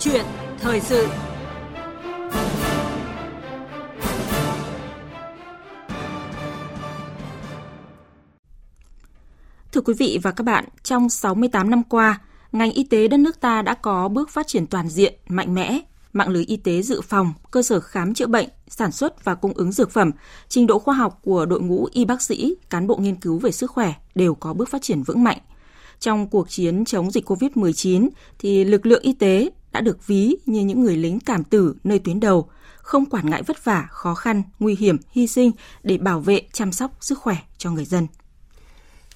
chuyện thời sự. Thưa quý vị và các bạn, trong 68 năm qua, ngành y tế đất nước ta đã có bước phát triển toàn diện, mạnh mẽ, mạng lưới y tế dự phòng, cơ sở khám chữa bệnh, sản xuất và cung ứng dược phẩm, trình độ khoa học của đội ngũ y bác sĩ, cán bộ nghiên cứu về sức khỏe đều có bước phát triển vững mạnh. Trong cuộc chiến chống dịch COVID-19 thì lực lượng y tế đã được ví như những người lính cảm tử nơi tuyến đầu, không quản ngại vất vả, khó khăn, nguy hiểm, hy sinh để bảo vệ, chăm sóc sức khỏe cho người dân.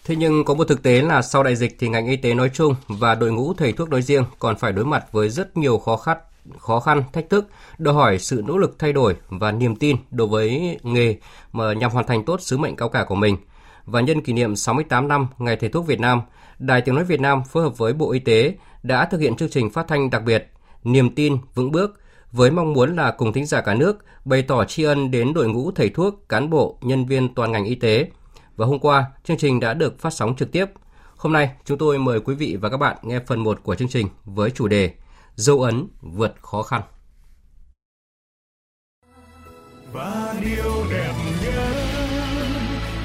Thế nhưng có một thực tế là sau đại dịch thì ngành y tế nói chung và đội ngũ thầy thuốc nói riêng còn phải đối mặt với rất nhiều khó khăn, khó khăn, thách thức, đòi hỏi sự nỗ lực thay đổi và niềm tin đối với nghề mà nhằm hoàn thành tốt sứ mệnh cao cả của mình. Và nhân kỷ niệm 68 năm Ngày Thầy thuốc Việt Nam, Đài Tiếng Nói Việt Nam phối hợp với Bộ Y tế đã thực hiện chương trình phát thanh đặc biệt Niềm tin vững bước với mong muốn là cùng thính giả cả nước bày tỏ tri ân đến đội ngũ thầy thuốc, cán bộ, nhân viên toàn ngành y tế. Và hôm qua, chương trình đã được phát sóng trực tiếp. Hôm nay, chúng tôi mời quý vị và các bạn nghe phần 1 của chương trình với chủ đề Dấu ấn vượt khó khăn. Và điều đẹp nhất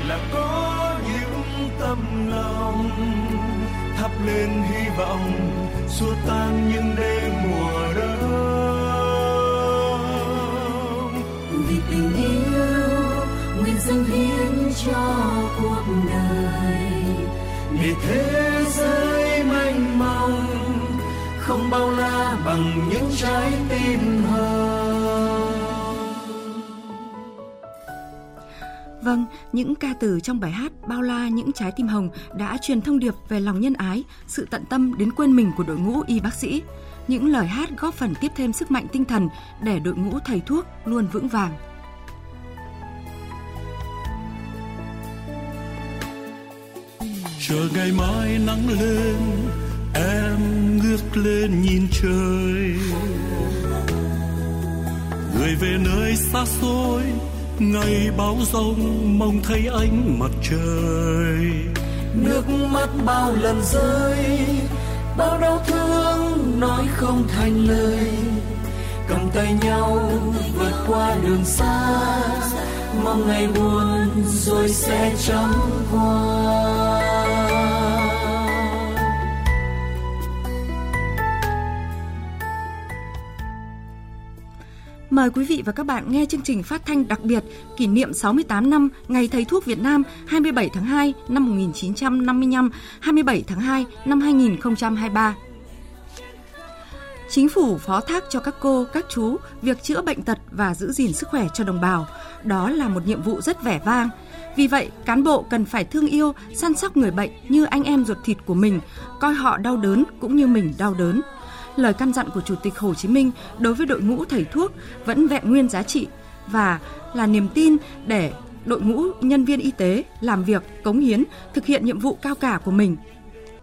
là có những tâm lên hy vọng xua tan những đêm mùa đông. Vì tình yêu nguyện dâng hiến cho cuộc đời. Để thế giới mênh mông không bao la bằng những trái tim hồng Vâng, những ca từ trong bài hát Bao la những trái tim hồng đã truyền thông điệp về lòng nhân ái, sự tận tâm đến quên mình của đội ngũ y bác sĩ. Những lời hát góp phần tiếp thêm sức mạnh tinh thần để đội ngũ thầy thuốc luôn vững vàng. Chờ ngày mai nắng lên, em ngước lên nhìn trời. Người về nơi xa xôi, ngày bão rông mong thấy ánh mặt trời. Nước mắt bao lần rơi, bao đau thương nói không thành lời. Cầm tay nhau vượt qua đường xa, mong ngày buồn rồi sẽ chóng qua Mời quý vị và các bạn nghe chương trình phát thanh đặc biệt kỷ niệm 68 năm Ngày Thầy thuốc Việt Nam 27 tháng 2 năm 1955, 27 tháng 2 năm 2023. Chính phủ phó thác cho các cô, các chú việc chữa bệnh tật và giữ gìn sức khỏe cho đồng bào. Đó là một nhiệm vụ rất vẻ vang. Vì vậy, cán bộ cần phải thương yêu, săn sóc người bệnh như anh em ruột thịt của mình, coi họ đau đớn cũng như mình đau đớn – lời căn dặn của Chủ tịch Hồ Chí Minh đối với đội ngũ thầy thuốc vẫn vẹn nguyên giá trị và là niềm tin để đội ngũ nhân viên y tế làm việc, cống hiến, thực hiện nhiệm vụ cao cả của mình.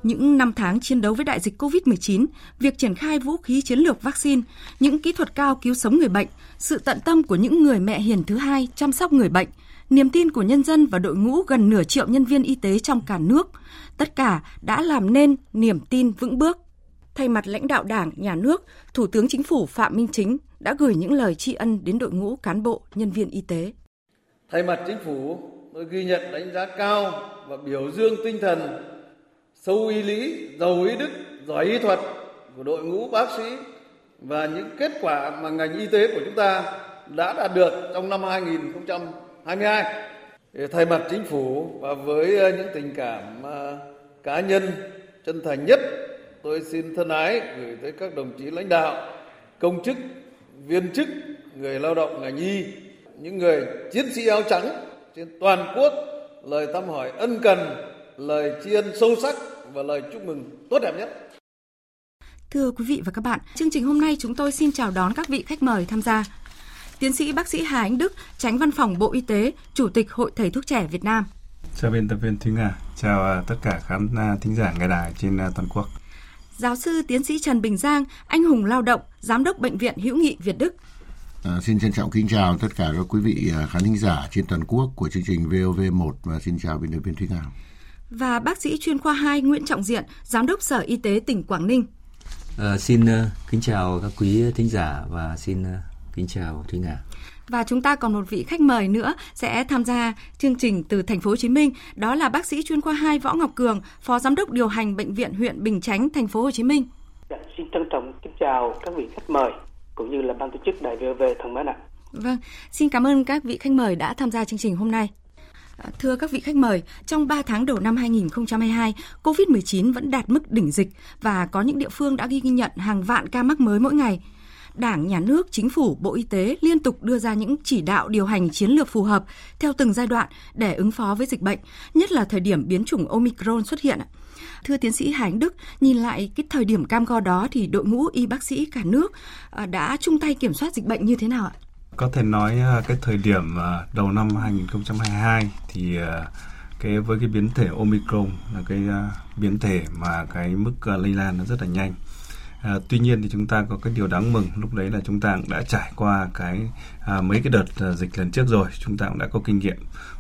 Những năm tháng chiến đấu với đại dịch COVID-19, việc triển khai vũ khí chiến lược vaccine, những kỹ thuật cao cứu sống người bệnh, sự tận tâm của những người mẹ hiền thứ hai chăm sóc người bệnh, niềm tin của nhân dân và đội ngũ gần nửa triệu nhân viên y tế trong cả nước, tất cả đã làm nên niềm tin vững bước thay mặt lãnh đạo Đảng, Nhà nước, Thủ tướng Chính phủ Phạm Minh Chính đã gửi những lời tri ân đến đội ngũ cán bộ, nhân viên y tế. Thay mặt Chính phủ, tôi ghi nhận đánh giá cao và biểu dương tinh thần sâu y lý, giàu ý đức, giỏi y thuật của đội ngũ bác sĩ và những kết quả mà ngành y tế của chúng ta đã đạt được trong năm 2022. Thay mặt chính phủ và với ờ, những tình cảm ờ, cá nhân chân thành nhất tôi xin thân ái gửi tới các đồng chí lãnh đạo, công chức, viên chức, người lao động ngành y, những người chiến sĩ áo trắng trên toàn quốc lời thăm hỏi ân cần, lời tri ân sâu sắc và lời chúc mừng tốt đẹp nhất. Thưa quý vị và các bạn, chương trình hôm nay chúng tôi xin chào đón các vị khách mời tham gia. Tiến sĩ bác sĩ Hà Anh Đức, tránh văn phòng Bộ Y tế, Chủ tịch Hội Thầy thuốc trẻ Việt Nam. Chào biên tập viên Thúy Nga, chào à, tất cả khán à, thính giả nghe đài trên à, toàn quốc. Giáo sư tiến sĩ Trần Bình Giang, anh hùng lao động, giám đốc bệnh viện hữu nghị Việt Đức. À, xin trân trọng kính chào tất cả các quý vị à, khán thính giả trên toàn quốc của chương trình VOV1 và xin chào biên tập viên Thúy Ngào. Và bác sĩ chuyên khoa 2 Nguyễn Trọng Diện, giám đốc Sở Y tế tỉnh Quảng Ninh. À, xin uh, kính chào các quý thính giả và xin uh, kính chào Thúy Nga. Và chúng ta còn một vị khách mời nữa sẽ tham gia chương trình từ thành phố Hồ Chí Minh, đó là bác sĩ chuyên khoa 2 Võ Ngọc Cường, phó giám đốc điều hành bệnh viện huyện Bình Chánh, thành phố Hồ Chí Minh. Dạ, xin trân trọng kính chào các vị khách mời cũng như là ban tổ chức Đài VOV thân mến ạ. Vâng, xin cảm ơn các vị khách mời đã tham gia chương trình hôm nay. À, thưa các vị khách mời, trong 3 tháng đầu năm 2022, COVID-19 vẫn đạt mức đỉnh dịch và có những địa phương đã ghi nhận hàng vạn ca mắc mới mỗi ngày. Đảng, Nhà nước, Chính phủ, Bộ Y tế liên tục đưa ra những chỉ đạo điều hành chiến lược phù hợp theo từng giai đoạn để ứng phó với dịch bệnh, nhất là thời điểm biến chủng Omicron xuất hiện. Thưa tiến sĩ Hải Đức, nhìn lại cái thời điểm cam go đó thì đội ngũ y bác sĩ cả nước à, đã chung tay kiểm soát dịch bệnh như thế nào ạ? Có thể nói à, cái thời điểm à, đầu năm 2022 thì cái với cái biến thể Omicron là cái biến thể mà cái mức lây lan nó rất là nhanh À, tuy nhiên thì chúng ta có cái điều đáng mừng lúc đấy là chúng ta cũng đã trải qua cái à, mấy cái đợt à, dịch lần trước rồi chúng ta cũng đã có kinh nghiệm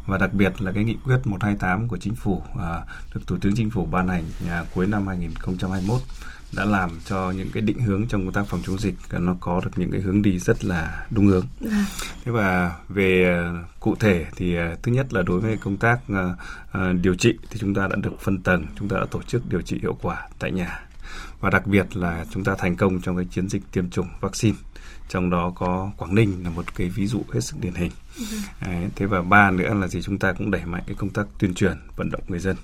và đặc biệt là cái nghị quyết 128 của chính phủ à, được thủ tướng chính phủ ban hành à, cuối năm 2021 đã làm cho những cái định hướng trong công tác phòng chống dịch nó có được những cái hướng đi rất là đúng hướng. À. Thế và về à, cụ thể thì à, thứ nhất là đối với công tác à, điều trị thì chúng ta đã được phân tầng, chúng ta đã tổ chức điều trị hiệu quả tại nhà và đặc biệt là chúng ta thành công trong cái chiến dịch tiêm chủng vaccine trong đó có Quảng Ninh là một cái ví dụ hết sức điển hình. Đấy, thế và ba nữa là gì chúng ta cũng đẩy mạnh cái công tác tuyên truyền vận động người dân.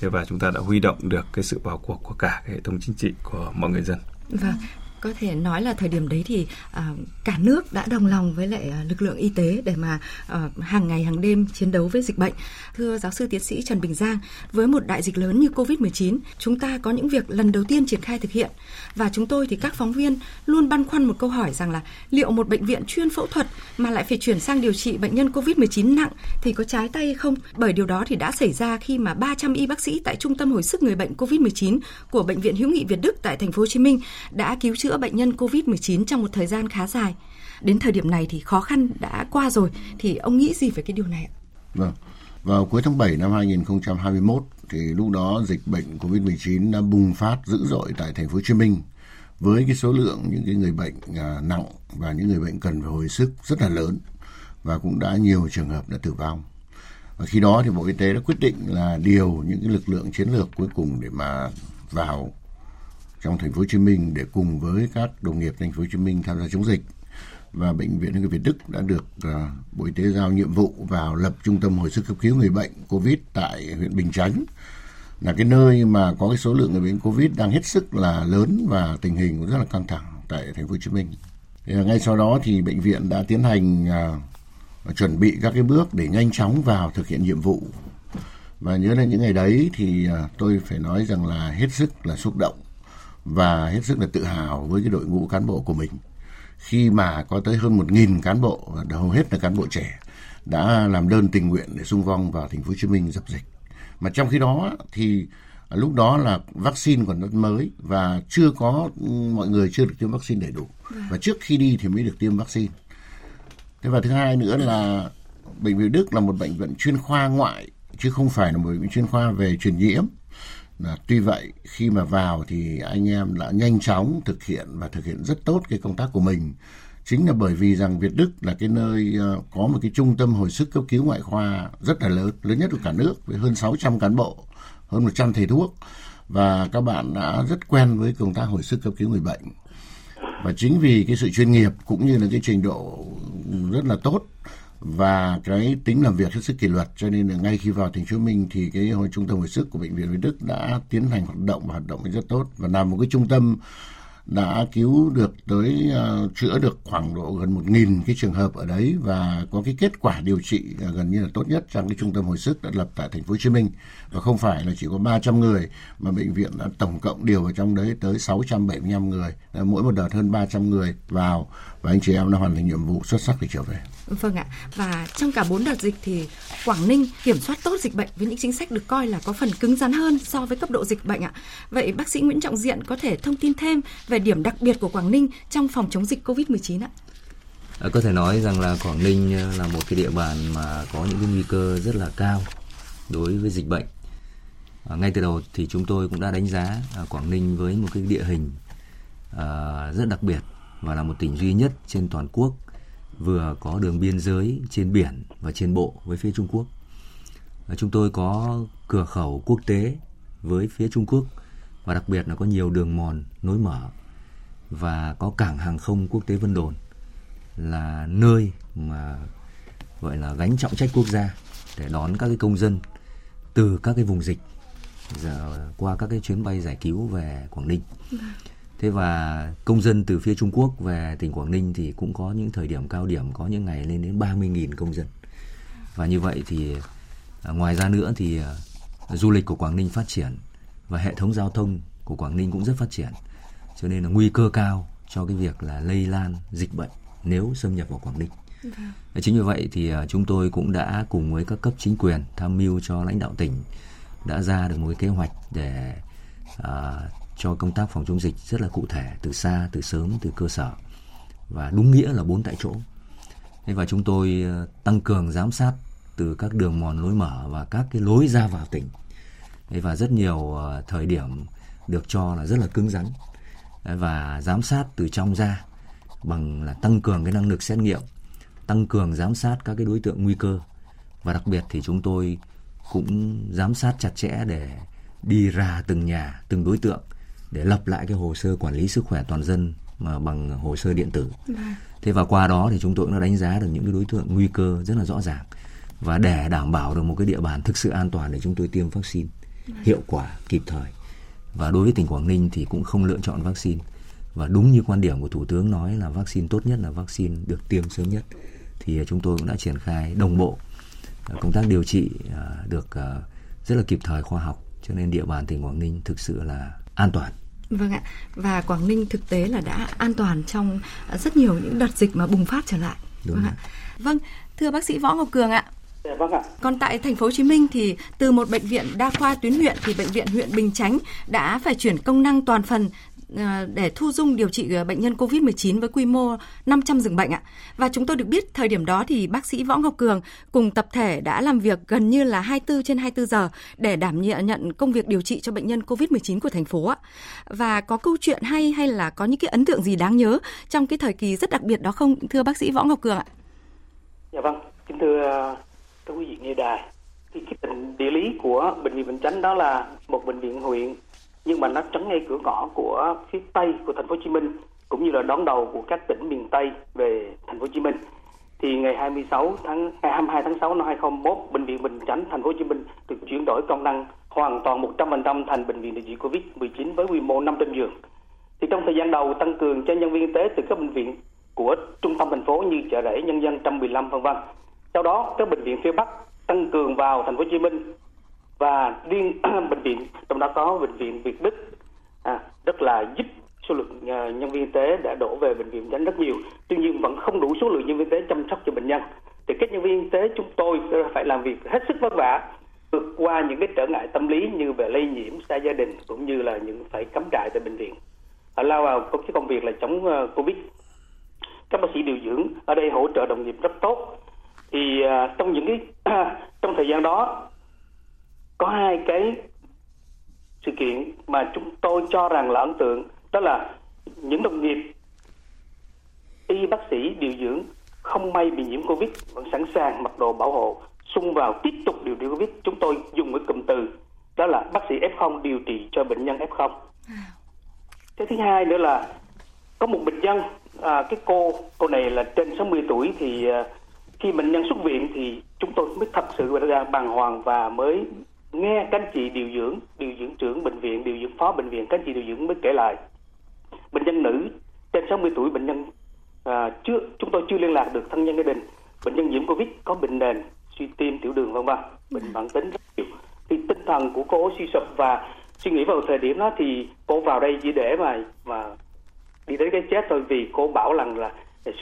Thế và chúng ta đã huy động được cái sự vào cuộc của cả cái hệ thống chính trị của mọi người dân. Vâng, có thể nói là thời điểm đấy thì à, cả nước đã đồng lòng với lại à, lực lượng y tế để mà à, hàng ngày hàng đêm chiến đấu với dịch bệnh. Thưa giáo sư tiến sĩ Trần Bình Giang, với một đại dịch lớn như Covid-19, chúng ta có những việc lần đầu tiên triển khai thực hiện và chúng tôi thì các phóng viên luôn băn khoăn một câu hỏi rằng là liệu một bệnh viện chuyên phẫu thuật mà lại phải chuyển sang điều trị bệnh nhân Covid-19 nặng thì có trái tay hay không? Bởi điều đó thì đã xảy ra khi mà 300 y bác sĩ tại Trung tâm hồi sức người bệnh Covid-19 của bệnh viện Hữu nghị Việt Đức tại thành phố Hồ Chí Minh đã cứu chữa chữa bệnh nhân COVID-19 trong một thời gian khá dài. Đến thời điểm này thì khó khăn đã qua rồi, thì ông nghĩ gì về cái điều này ạ? Vâng, vào cuối tháng 7 năm 2021 thì lúc đó dịch bệnh COVID-19 đã bùng phát dữ dội tại thành phố Hồ Chí Minh với cái số lượng những cái người bệnh à, nặng và những người bệnh cần phải hồi sức rất là lớn và cũng đã nhiều trường hợp đã tử vong. Và khi đó thì Bộ Y tế đã quyết định là điều những cái lực lượng chiến lược cuối cùng để mà vào trong thành phố Hồ Chí Minh để cùng với các đồng nghiệp thành phố Hồ Chí Minh tham gia chống dịch và bệnh viện Hữu Việt Đức đã được uh, Bộ Y tế giao nhiệm vụ vào lập trung tâm hồi sức cấp cứu người bệnh COVID tại huyện Bình Chánh là cái nơi mà có cái số lượng người bệnh COVID đang hết sức là lớn và tình hình cũng rất là căng thẳng tại thành phố Hồ Chí Minh. Thì ngay sau đó thì bệnh viện đã tiến hành uh, chuẩn bị các cái bước để nhanh chóng vào thực hiện nhiệm vụ. Và nhớ đến những ngày đấy thì uh, tôi phải nói rằng là hết sức là xúc động và hết sức là tự hào với cái đội ngũ cán bộ của mình. Khi mà có tới hơn một nghìn cán bộ hầu hết là cán bộ trẻ đã làm đơn tình nguyện để xung phong vào thành phố Hồ Chí Minh dập dịch. Mà trong khi đó thì lúc đó là vaccine còn rất mới và chưa có mọi người chưa được tiêm vaccine đầy đủ. Và trước khi đi thì mới được tiêm vaccine. Thế và thứ hai nữa là bệnh viện Đức là một bệnh viện chuyên khoa ngoại chứ không phải là một bệnh viện chuyên khoa về truyền nhiễm là tuy vậy khi mà vào thì anh em đã nhanh chóng thực hiện và thực hiện rất tốt cái công tác của mình chính là bởi vì rằng Việt Đức là cái nơi ờ, có một cái trung tâm hồi sức cấp cứu ngoại khoa rất là lớn, lớn nhất của cả nước với hơn 600 cán bộ, hơn 100 thầy thuốc và các bạn đã rất quen với công tác hồi sức cấp cứu người bệnh. Và chính vì cái sự chuyên nghiệp cũng như là cái trình độ rất là tốt và cái tính làm việc hết sức kỷ luật cho nên là ngay khi vào thành phố Hồ Minh thì cái hội trung tâm hồi sức của bệnh viện Việt Đức đã tiến hành hoạt động và hoạt động rất tốt. Và làm một cái trung tâm đã cứu được tới uh, chữa được khoảng độ gần một nghìn cái trường hợp ở đấy và có cái kết quả điều trị uh, gần như là tốt nhất trong cái trung tâm hồi sức đã lập tại thành phố Hồ Chí Minh và không phải là chỉ có 300 người mà bệnh viện đã tổng cộng điều vào trong đấy tới 675 người mỗi một đợt hơn 300 người vào và anh chị em đã hoàn thành nhiệm vụ xuất sắc để trở về. Vâng ạ. Và trong cả 4 đợt dịch thì Quảng Ninh kiểm soát tốt dịch bệnh với những chính sách được coi là có phần cứng rắn hơn so với cấp độ dịch bệnh ạ. Vậy bác sĩ Nguyễn Trọng Diện có thể thông tin thêm về điểm đặc biệt của Quảng Ninh trong phòng chống dịch COVID-19 ạ? À, có thể nói rằng là Quảng Ninh ờ, là một cái địa bàn mà có những cái nguy cơ rất là cao đối với dịch bệnh. À, ngay từ đầu thì chúng tôi cũng đã đánh giá à, Quảng Ninh với một cái địa hình à, rất đặc biệt và là một tỉnh duy nhất trên toàn quốc vừa có đường biên giới trên biển và trên bộ với phía Trung Quốc. À, chúng tôi có cửa khẩu quốc tế với phía Trung Quốc và đặc biệt là có nhiều đường mòn nối mở và có cảng hàng không quốc tế Vân Đồn là nơi mà gọi là gánh trọng trách quốc gia để đón các cái công dân từ các cái vùng dịch giờ qua các cái chuyến bay giải cứu về Quảng Ninh. Thế và công dân từ phía Trung Quốc về tỉnh Quảng Ninh thì cũng có những thời điểm cao điểm có những ngày lên đến 30.000 công dân. Và như vậy thì à, ngoài ra nữa thì à, du lịch của Quảng Ninh phát triển và hệ thống giao thông của Quảng Ninh cũng rất phát triển. Cho nên là nguy cơ cao cho cái việc là lây lan dịch bệnh nếu xâm nhập vào Quảng Ninh. Vâng. Chính vì vậy thì à, chúng tôi cũng đã cùng với các cấp chính quyền tham mưu cho lãnh đạo tỉnh đã ra được một cái kế hoạch để à, cho công tác phòng chống dịch rất là cụ thể từ xa, từ sớm, từ cơ sở và đúng nghĩa là bốn tại chỗ. Thế và chúng tôi ờ, tăng cường giám sát từ các đường mòn lối mở và các cái lối ra vào tỉnh. Thế và rất nhiều ờ, thời điểm được cho là rất là cứng rắn và giám sát từ trong ra bằng là tăng cường cái năng lực xét nghiệm, tăng cường giám sát các cái đối tượng nguy cơ và đặc biệt thì chúng tôi cũng giám sát chặt chẽ để đi ra từng nhà, từng đối tượng để lập lại cái hồ sơ quản lý sức khỏe toàn dân mà bằng hồ sơ điện tử. Vâng. Thế và qua đó thì chúng tôi cũng đã đánh giá được những cái đối tượng nguy cơ rất là rõ ràng và để đảm bảo được một cái địa bàn thực sự an toàn để chúng tôi tiêm vaccine vâng. hiệu quả kịp thời. Và đối với tỉnh Quảng Ninh thì cũng không lựa chọn vaccine và đúng như quan điểm của thủ tướng nói là vaccine tốt nhất là vaccine được tiêm sớm nhất thì chúng tôi cũng đã triển khai đồng bộ công tác điều trị à, được à, rất là kịp thời khoa học cho nên địa bàn tỉnh Quảng Ninh thực sự là an toàn. Vâng ạ. Và Quảng Ninh thực tế là đã an toàn trong rất nhiều những đợt dịch mà bùng phát trở lại. Đúng vâng ạ. Vâng, thưa bác sĩ Võ Ngọc Cường ạ. Dạ, vâng ạ. Còn tại thành phố Hồ Chí Minh thì từ một bệnh viện đa khoa tuyến huyện thì bệnh viện huyện Bình Chánh đã phải chuyển công năng toàn phần Ờ, À, để thu dung điều trị à, bệnh nhân COVID-19 với quy mô 500 giường bệnh ạ. Và chúng tôi được biết thời điểm đó thì bác sĩ Võ Ngọc Cường cùng tập thể đã làm việc gần như là 24 trên 24 giờ để đảm nhận công việc điều trị cho bệnh nhân COVID-19 của thành phố ạ. Và có câu chuyện hay hay là có những cái ấn tượng gì đáng nhớ trong cái thời kỳ rất đặc biệt đó không thưa bác sĩ Võ Ngọc Cường ạ? Dạ vâng, kính thưa à, các quý vị nghe đài. Thì cái tình địa lý của bệnh viện Bình Chánh đó là một bệnh viện huyện nhưng mà nó trấn ngay cửa ngõ của phía tây của thành phố Hồ Chí Minh cũng như là đón đầu của các tỉnh miền Tây về thành phố Hồ Chí Minh. Thì ngày 26 tháng ngày 22 tháng 6 năm 2021, bệnh viện Bình Chánh thành phố Hồ Chí Minh được chuyển đổi công năng hoàn toàn 100% thành bệnh viện điều trị Covid-19 với quy mô 500 giường. Thì trong thời gian đầu tăng cường cho nhân viên y tế từ các bệnh viện của trung tâm thành phố như chợ rẫy, nhân dân 115 vân vân. Sau đó các bệnh viện phía Bắc tăng cường vào thành phố Hồ Chí Minh và riêng bệnh viện trong đó có bệnh viện Việt Đức à, rất là giúp số lượng uh, nhân viên y tế đã đổ về bệnh viện Chánh rất nhiều. Tuy nhiên vẫn không đủ số lượng nhân viên y tế chăm sóc cho bệnh nhân. Thì các nhân viên y tế chúng tôi phải làm việc hết sức vất vả vượt qua những cái trở ngại tâm lý như về lây nhiễm xa gia đình cũng như là những phải cắm trại tại bệnh viện. Họ lao vào công cái công việc là chống uh, covid. Các bác sĩ điều dưỡng ở đây hỗ trợ đồng nghiệp rất tốt. Thì uh, trong những cái trong thời gian đó có hai cái sự kiện mà chúng tôi cho rằng là ấn tượng đó là những đồng nghiệp y bác sĩ điều dưỡng không may bị nhiễm covid vẫn sẵn sàng mặc đồ bảo hộ xung vào tiếp tục điều trị covid. Chúng tôi dùng cái cụm từ đó là bác sĩ f0 điều trị cho bệnh nhân f0 cái thứ hai nữa là có một bệnh nhân à, cái cô cô này là trên 60 tuổi thì à, khi bệnh nhân xuất viện thì chúng tôi mới thật sự ra bàng hoàng và mới nghe các anh chị điều dưỡng điều dưỡng trưởng bệnh viện điều dưỡng phó bệnh viện các anh chị điều dưỡng mới kể lại. Bệnh nhân nữ trên 60 tuổi bệnh nhân à, chưa chúng tôi chưa liên lạc được thân nhân gia đình. Bệnh nhân nhiễm covid có bệnh nền suy tim tiểu đường vân vân. Bệnh mãn tính rất nhiều. Thì tinh thần của cô suy sụp và suy nghĩ vào thời điểm đó thì cô vào đây chỉ để mà mà đi đến cái chết thôi vì cô bảo rằng là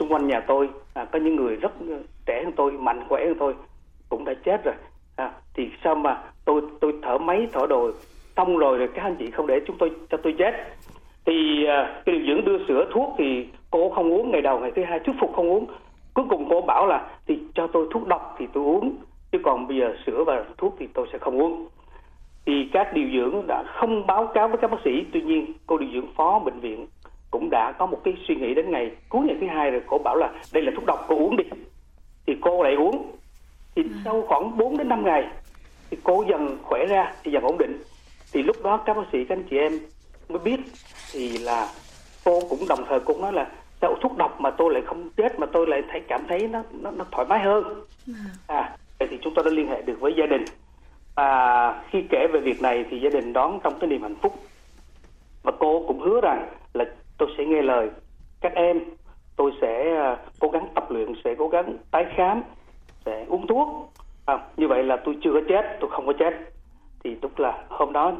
xung quanh nhà tôi à, có những người rất ờ, trẻ hơn tôi mạnh khỏe hơn tôi cũng đã chết rồi. À, thì sao mà tôi tôi thở máy thở đồ xong rồi rồi các anh chị không để chúng tôi cho tôi chết. Thì uh, cái điều dưỡng đưa sữa thuốc thì cô không uống ngày đầu ngày thứ hai thuyết phục không uống. Cuối cùng cô bảo là thì cho tôi thuốc độc thì tôi uống chứ còn bây giờ sữa và thuốc thì tôi sẽ không uống. Thì các điều dưỡng đã không báo cáo với các bác sĩ. Tuy nhiên cô điều dưỡng phó bệnh viện cũng đã có một cái suy nghĩ đến ngày cuối ngày thứ hai rồi cô bảo là đây là thuốc độc cô uống đi. Thì cô lại uống. Thì sau khoảng 4 đến 5 ngày thì cô dần khỏe ra thì dần ổn định. Thì lúc đó các bác sĩ các anh chị em mới biết thì là cô cũng đồng thời cũng nói là sao thuốc độc mà tôi lại không chết mà tôi lại thấy cảm thấy nó nó, nó thoải mái hơn. À vậy thì chúng tôi đã liên hệ được với gia đình. Và khi kể về việc này thì gia đình đón trong cái niềm hạnh phúc. Và cô cũng hứa rằng là tôi sẽ nghe lời các em. Tôi sẽ à, cố gắng tập luyện sẽ cố gắng tái khám sẽ uống thuốc à, như vậy là tôi chưa có chết tôi không có chết. Thì đúng là hôm đó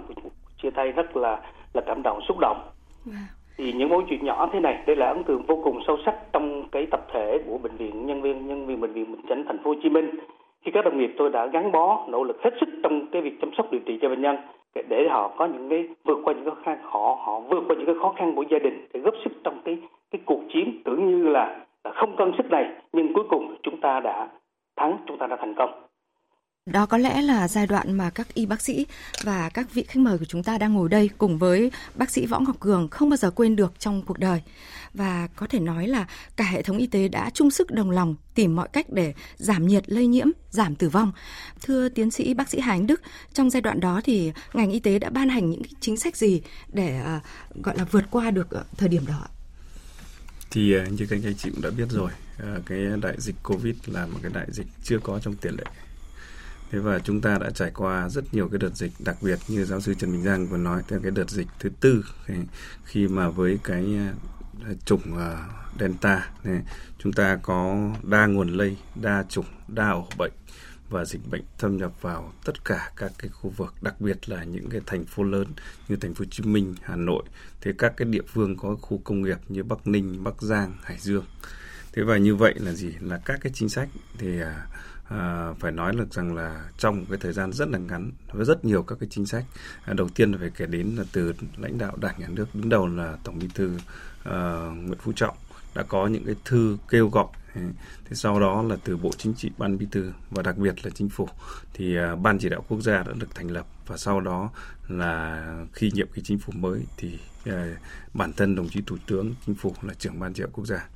chia tay rất là là cảm động xúc động. Thì những mối chuyện nhỏ thế này đây là ấn tượng vô cùng sâu sắc trong cái tập thể của bệnh viện nhân viên nhân viên bệnh viện Bình Chánh thành phố Hồ Chí Minh. Khi các đồng nghiệp tôi đã gắn bó nỗ lực hết sức trong cái việc chăm sóc điều trị cho bệnh nhân để họ có những cái vượt qua những khó khăn họ họ vượt qua những cái khó khăn của gia đình để góp sức trong cái cái cuộc chiến. Tưởng như là, là không cân sức này nhưng cuối cùng chúng ta đã thắng chúng ta đã thành công đó có lẽ là giai đoạn mà các y bác sĩ và các vị khách mời của chúng ta đang ngồi đây cùng với bác sĩ Võ Ngọc Cường không bao giờ quên được trong cuộc đời. Và có thể nói là cả hệ thống y tế đã chung sức đồng lòng tìm mọi cách để giảm nhiệt lây nhiễm, giảm tử vong. Thưa tiến sĩ bác sĩ Hà Anh Đức, trong giai đoạn đó thì ngành y tế đã ban hành những chính sách gì để ờ, gọi là vượt qua được ờ, thời điểm đó? Thì ờ, như các anh chị cũng đã biết rồi, cái đại dịch Covid là một cái đại dịch chưa có trong tiền lệ Thế và chúng ta đã trải qua rất nhiều cái đợt dịch đặc biệt như giáo sư Trần Bình Giang vừa nói theo cái đợt dịch thứ tư khi mà với cái à, chủng à, Delta này, chúng ta có đa nguồn lây, đa chủng, đa ổ bệnh và dịch bệnh thâm nhập vào tất cả các cái khu vực, đặc biệt là những cái thành phố lớn như thành phố Hồ Chí Minh, Hà Nội, thế các cái địa phương có khu công nghiệp như Bắc Ninh, Bắc Giang, Hải Dương. Thế và như vậy là gì? Là các cái chính sách thì à, à, phải nói được rằng là trong một cái thời gian rất là ngắn với rất nhiều các cái chính sách à, đầu tiên là phải kể đến là từ lãnh đạo đảng nhà nước đứng đầu là tổng bí thư à, nguyễn phú trọng đã có những cái thư kêu gọi. Thế sau đó là từ bộ chính trị ban bí thư và đặc biệt là chính phủ thì à, ban chỉ đạo quốc gia đã được thành lập và sau đó là khi nhiệm kỳ chính phủ mới thì à, bản thân đồng chí thủ tướng chính phủ là trưởng ban chỉ đạo quốc gia.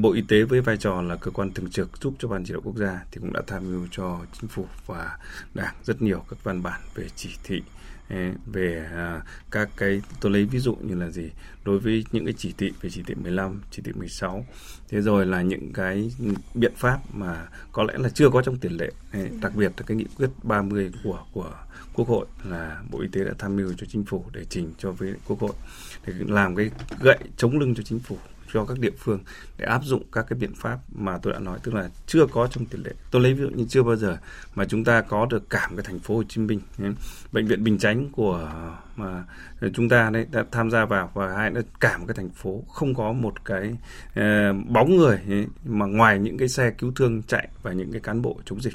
Bộ Y tế với vai trò là cơ quan thường trực giúp cho Ban chỉ đạo quốc gia thì cũng đã tham mưu cho chính phủ và đảng rất nhiều các văn bản về chỉ thị về à, các cái tôi lấy ví dụ như là gì? Đối với những cái chỉ thị về chỉ thị 15, chỉ thị 16 thế rồi là những cái biện pháp mà có lẽ là chưa có trong tiền lệ đặc biệt là cái nghị quyết 30 của của Quốc hội là Bộ Y tế đã tham mưu cho chính phủ để trình cho với Quốc hội để làm cái gậy chống lưng cho chính phủ cho các địa phương để áp dụng các cái biện pháp mà tôi đã nói tức là chưa có trong tiền lệ. Tôi lấy ví dụ như chưa bao giờ mà chúng ta có được cả một cái thành phố Hồ Chí Minh bệnh viện Bình Chánh của mà chúng ta đấy đã tham gia vào và hai nữa cả một cái thành phố không có một cái uh, bóng người ấy, mà ngoài những cái xe cứu thương chạy và những cái cán bộ chống dịch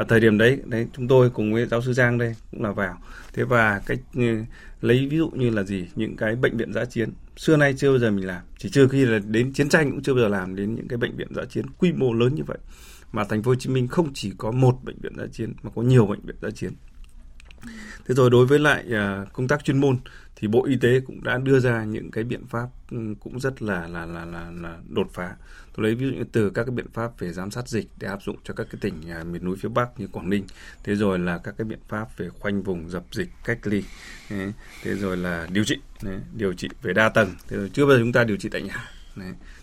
và thời điểm đấy đấy, chúng tôi cùng với giáo sư Giang đây cũng là vào. Thế và cái ừ, lấy ví dụ như là gì? Những cái bệnh viện giã chiến. Xưa nay chưa bao giờ mình làm. Chỉ trừ khi là đến chiến tranh cũng chưa bao giờ làm đến những cái bệnh viện giã chiến quy mô lớn như vậy. Mà thành phố Hồ Chí Minh không chỉ có một bệnh viện giã chiến, mà có nhiều bệnh viện giã chiến thế rồi đối với lại à, công tác chuyên môn thì bộ y tế cũng đã đưa ra những cái biện pháp cũng rất là là là là, là đột phá. Tôi lấy ví dụ như từ các cái biện pháp về giám sát dịch để áp dụng cho các cái tỉnh à, miền núi phía bắc như quảng ninh. Thế rồi là các cái biện pháp về khoanh vùng dập dịch cách ly thế rồi là điều trị điều trị về đa tầng. Thế rồi chưa bao giờ chúng ta điều trị tại nhà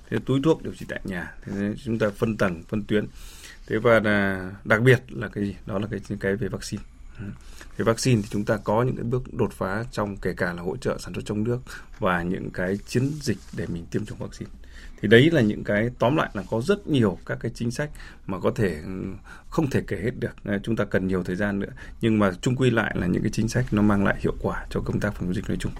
thế túi thuốc điều trị tại nhà thế chúng ta phân tầng phân tuyến. Thế và là đặc biệt là cái gì? Đó là cái cái về vaccine về vaccine thì chúng ta có những cái bước đột phá trong kể cả là hỗ trợ sản xuất trong nước và những cái chiến dịch để mình tiêm chủng vaccine. Thì đấy là những cái, tóm lại là có rất nhiều các cái chính sách mà có thể ừ, không thể kể hết được. Ờ, chúng ta cần nhiều thời gian nữa. Nhưng mà chung quy lại là những cái chính sách nó mang lại hiệu quả cho công tác phòng chống dịch nói chung.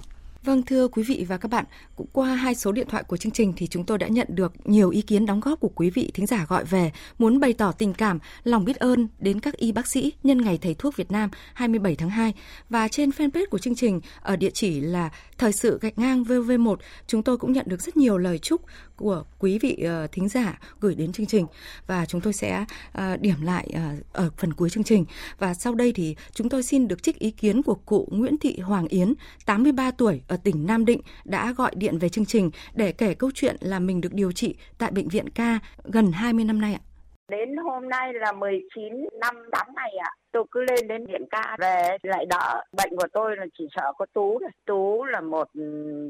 Vâng thưa quý vị và các bạn, cũng qua hai số điện thoại của chương trình thì chúng tôi đã nhận được nhiều ý kiến đóng góp của quý vị thính giả gọi về muốn bày tỏ tình cảm, lòng biết ơn đến các y bác sĩ nhân ngày thầy thuốc Việt Nam 27 tháng 2 và trên fanpage của chương trình ở địa chỉ là thời sự gạch ngang VV1 chúng tôi cũng nhận được rất nhiều lời chúc của quý vị ờ, thính giả gửi đến chương trình và chúng tôi sẽ ờ, điểm lại ờ, ở phần cuối chương trình. Và sau đây thì chúng tôi xin được trích ý kiến của cụ Nguyễn Thị Hoàng Yến, 83 tuổi ở tỉnh Nam Định đã gọi điện về chương trình để kể câu chuyện là mình được điều trị tại bệnh viện ca gần 20 năm nay ạ. Đến hôm nay là 19 năm 8 ngày ạ. Tôi cứ lên đến viện ca về lại đỡ. Bệnh của tôi là chỉ sợ có Tú. Tú là một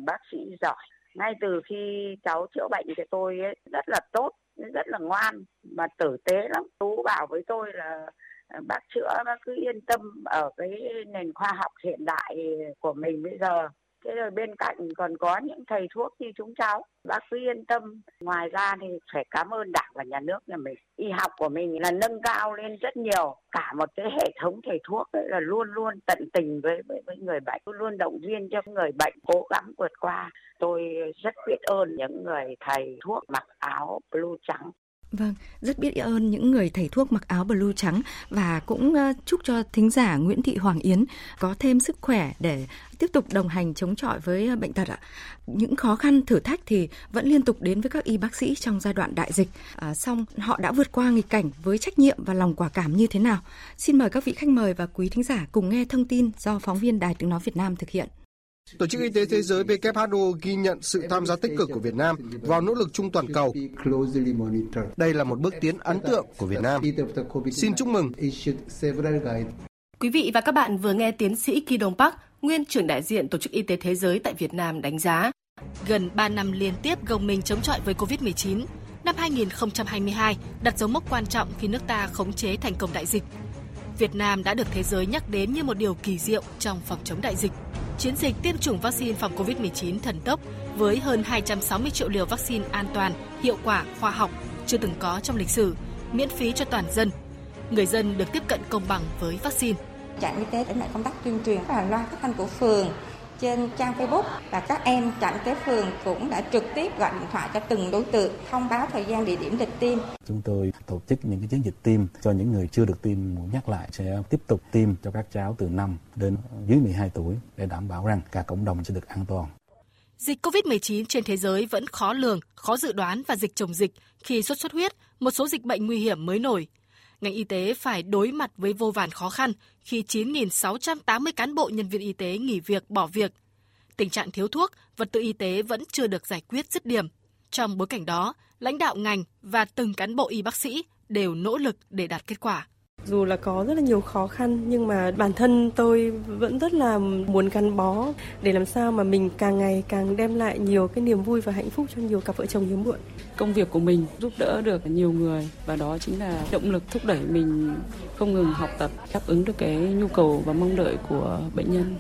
bác sĩ giỏi. Ngay từ khi cháu chữa bệnh thì tôi ấy, rất là tốt, rất là ngoan mà tử tế lắm. Tú bảo với tôi là à, bác chữa bác cứ yên tâm ở cái nền khoa học hiện đại của mình bây giờ thế rồi bên cạnh còn có những thầy thuốc như chúng cháu. Bác cứ yên tâm. Ngoài ra thì phải cảm ơn đảng và nhà nước nhà mình y học của mình là nâng cao lên rất nhiều. Cả một cái hệ thống thầy thuốc ấy là luôn luôn tận tình với với, với người bệnh luôn động viên cho người bệnh cố gắng vượt qua. Tôi rất biết ơn những người thầy thuốc mặc áo blue trắng. Vâng, rất biết ơn những người thầy thuốc mặc áo blue trắng và cũng ờ, chúc cho thính giả Nguyễn Thị Hoàng Yến có thêm sức khỏe để tiếp tục đồng hành chống chọi với ờ, bệnh tật ạ. Những khó khăn thử thách thì vẫn liên tục đến với các y bác sĩ trong giai đoạn đại dịch. À, xong họ đã vượt qua nghịch cảnh với trách nhiệm và lòng quả cảm như thế nào? Xin mời các vị khách mời và quý thính giả cùng nghe thông tin do phóng viên Đài Tiếng nói Việt Nam thực hiện. Tổ chức Y tế Thế giới WHO ghi nhận sự tham gia tích cực của Việt Nam vào nỗ lực chung toàn cầu. Đây là một bước tiến ấn tượng của Việt Nam. Xin chúc mừng. Quý vị và các bạn vừa nghe tiến sĩ Ki Dong Park, nguyên trưởng đại diện Tổ chức Y tế Thế giới tại Việt Nam đánh giá, gần 3 năm liên tiếp gồng mình chống chọi với COVID-19, năm 2022 đặt dấu mốc quan trọng khi nước ta khống chế thành công đại dịch. Việt Nam đã được thế giới nhắc đến như một điều kỳ diệu trong phòng chống đại dịch. Chiến dịch tiêm chủng vaccine phòng COVID-19 thần tốc với hơn 260 triệu liều vaccine an toàn, hiệu quả, khoa học chưa từng có trong lịch sử, miễn phí cho toàn dân. Người dân được tiếp cận công bằng với vaccine. Trạm y tế đẩy mạnh công tác tuyên truyền và loa phát thanh của phường trên trang Facebook và các em trạm tế phường cũng đã trực tiếp gọi điện thoại cho từng đối tượng thông báo thời gian địa điểm lịch tiêm. Chúng tôi tổ chức những cái chiến dịch tiêm cho những người chưa được tiêm nhắc lại sẽ tiếp tục tiêm cho các cháu từ 5 đến dưới 12 tuổi để đảm bảo rằng cả cộng đồng sẽ được an toàn. Dịch COVID-19 trên thế giới vẫn khó lường, khó dự đoán và dịch chồng dịch khi sốt xuất huyết, một số dịch bệnh nguy hiểm mới nổi ngành y tế phải đối mặt với vô vàn khó khăn khi 9.680 cán bộ nhân viên y tế nghỉ việc bỏ việc. Tình trạng thiếu thuốc, vật tư y tế vẫn chưa được giải quyết dứt điểm. Trong bối cảnh đó, lãnh đạo ngành và từng cán bộ y bác sĩ đều nỗ lực để đạt kết quả. Dù là có rất là nhiều khó khăn nhưng mà bản thân tôi vẫn rất là muốn gắn bó để làm sao mà mình càng ngày càng đem lại nhiều cái niềm vui và hạnh phúc cho nhiều cặp vợ chồng hiếm muộn. Công việc của mình giúp đỡ được nhiều người và đó chính là động lực thúc đẩy mình không ngừng học tập, đáp ứng được cái nhu cầu và mong đợi của bệnh nhân.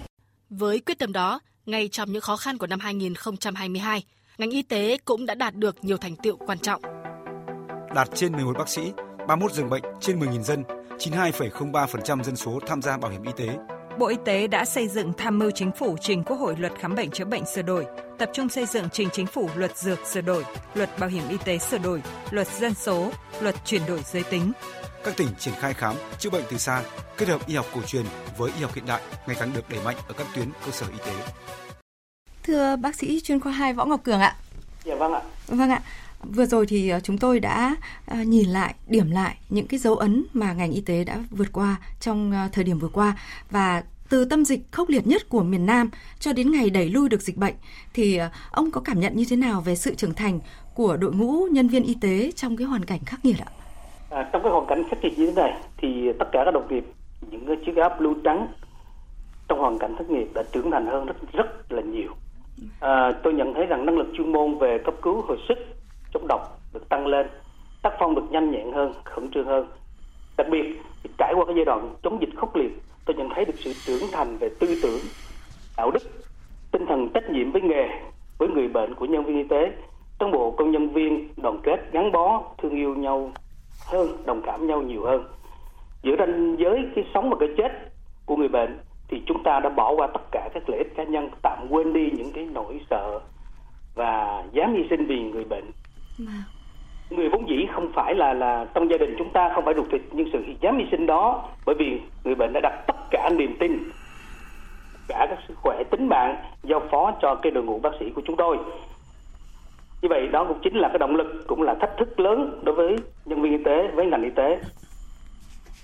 Với quyết tâm đó, ngay trong những khó khăn của năm 2022, ngành y tế cũng đã đạt được nhiều thành tựu quan trọng. Đạt trên 11 bác sĩ, 31 giường bệnh trên 10.000 dân, 92,03% dân số tham gia bảo hiểm y tế. Bộ Y tế đã xây dựng tham mưu chính phủ trình Quốc hội luật khám bệnh chữa bệnh sửa đổi, tập trung xây dựng trình chính phủ luật dược sửa đổi, luật bảo hiểm y tế sửa đổi, luật dân số, luật chuyển đổi giới tính. Các tỉnh triển khai khám chữa bệnh từ xa, kết hợp y học cổ truyền với y học hiện đại ngày càng được đẩy mạnh ở các tuyến cơ sở y tế. Thưa bác sĩ chuyên khoa 2 Võ Ngọc Cường ạ. Dạ vâng ạ. Vâng ạ. Vừa rồi thì ờ, chúng tôi đã ờ, nhìn lại, điểm lại những cái dấu ấn mà ngành y tế đã vượt qua trong ờ, thời điểm vừa qua và từ tâm dịch khốc liệt nhất của miền Nam cho đến ngày đẩy lui được dịch bệnh thì ông có cảm nhận như thế nào về sự trưởng thành của đội ngũ nhân viên y tế trong cái hoàn cảnh khắc nghiệt ạ? À, trong cái hoàn cảnh khắc nghiệt như thế này thì tất cả các đồng nghiệp những cái chiếc áo blue trắng trong hoàn cảnh thất nghiệp đã trưởng thành hơn rất rất là nhiều. À, tôi nhận thấy rằng năng lực chuyên môn về cấp cứu hồi sức chống độc được tăng lên, tác phong được nhanh nhẹn hơn, khẩn trương hơn. Đặc biệt thì trải qua cái giai đoạn chống dịch khốc liệt, tôi nhận thấy được sự trưởng thành về tư tưởng, đạo đức, tinh thần trách nhiệm với nghề, với người bệnh của nhân viên y tế. Cán bộ công nhân viên đoàn kết gắn bó, thương yêu nhau hơn, đồng cảm nhau nhiều hơn. Giữa ranh giới cái sống và cái chết của người bệnh thì chúng ta đã bỏ qua tất cả các lợi ích cá nhân, tạm quên đi những cái nỗi sợ và dám hy sinh vì người bệnh người vốn dĩ không phải là là trong gia đình chúng ta không phải ruột thịt nhưng sự dám hy sinh đó bởi vì người bệnh đã đặt tất cả niềm tin cả các sức khỏe tính mạng giao phó cho cái đội ngũ bác sĩ của chúng tôi. Như vậy đó cũng chính là cái động lực cũng là thách thức lớn đối với nhân viên y tế với ngành y tế.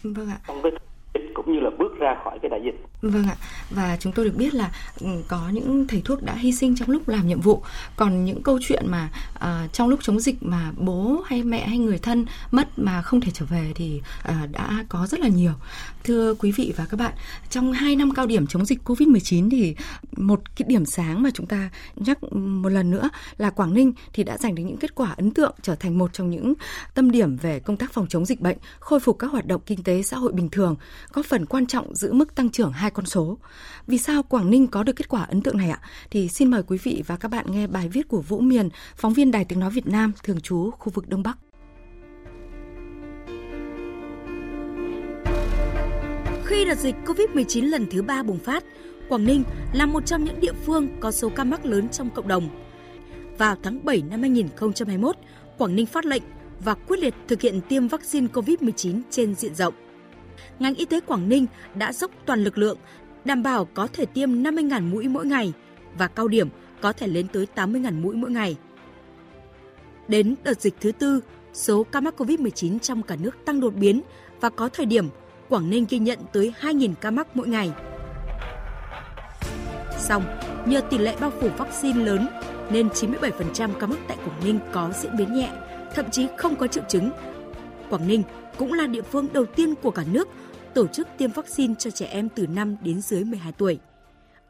Vâng ạ. Trong cái dịch cũng như là bước ra khỏi cái đại dịch Vâng ạ, và chúng tôi được biết là ừ, có những thầy thuốc đã hy sinh trong lúc làm nhiệm vụ. Còn những câu chuyện mà uh, trong lúc chống dịch mà bố hay mẹ hay người thân mất mà không thể trở về thì uh, đã có rất là nhiều. Thưa quý vị và các bạn, trong 2 năm cao điểm chống dịch Covid-19 thì một cái điểm sáng mà chúng ta nhắc ừ, một lần nữa là Quảng Ninh thì đã giành được những kết quả ấn tượng trở thành một trong những tâm điểm về công tác phòng chống dịch bệnh, khôi phục các hoạt động kinh tế xã hội bình thường, góp phần quan trọng giữ mức tăng trưởng hai con số. Vì sao Quảng Ninh có được kết quả ấn tượng này ạ? Thì xin mời quý vị và các bạn nghe bài viết của Vũ Miền, phóng viên Đài Tiếng Nói Việt Nam, thường trú khu vực Đông Bắc. Khi đợt dịch COVID-19 lần thứ ba bùng phát, Quảng Ninh là một trong những địa phương có số ca mắc lớn trong cộng đồng. Vào tháng 7 năm 2021, Quảng Ninh phát lệnh và quyết liệt thực hiện tiêm vaccine COVID-19 trên diện rộng. Ngành y tế Quảng Ninh đã dốc toàn lực lượng, đảm bảo có thể tiêm 50.000 mũi mỗi ngày và cao điểm có thể lên tới 80.000 mũi mỗi ngày. Đến đợt dịch thứ tư, số ca mắc COVID-19 trong cả nước tăng đột biến và có thời điểm Quảng Ninh ghi nhận tới 2.000 ca mắc mỗi ngày. Xong, nhờ tỷ lệ bao phủ vaccine lớn nên 97% ca mắc tại Quảng Ninh có diễn biến nhẹ, thậm chí không có triệu chứng. Quảng Ninh cũng là địa phương đầu tiên của cả nước tổ chức tiêm vaccine cho trẻ em từ 5 đến dưới 12 tuổi.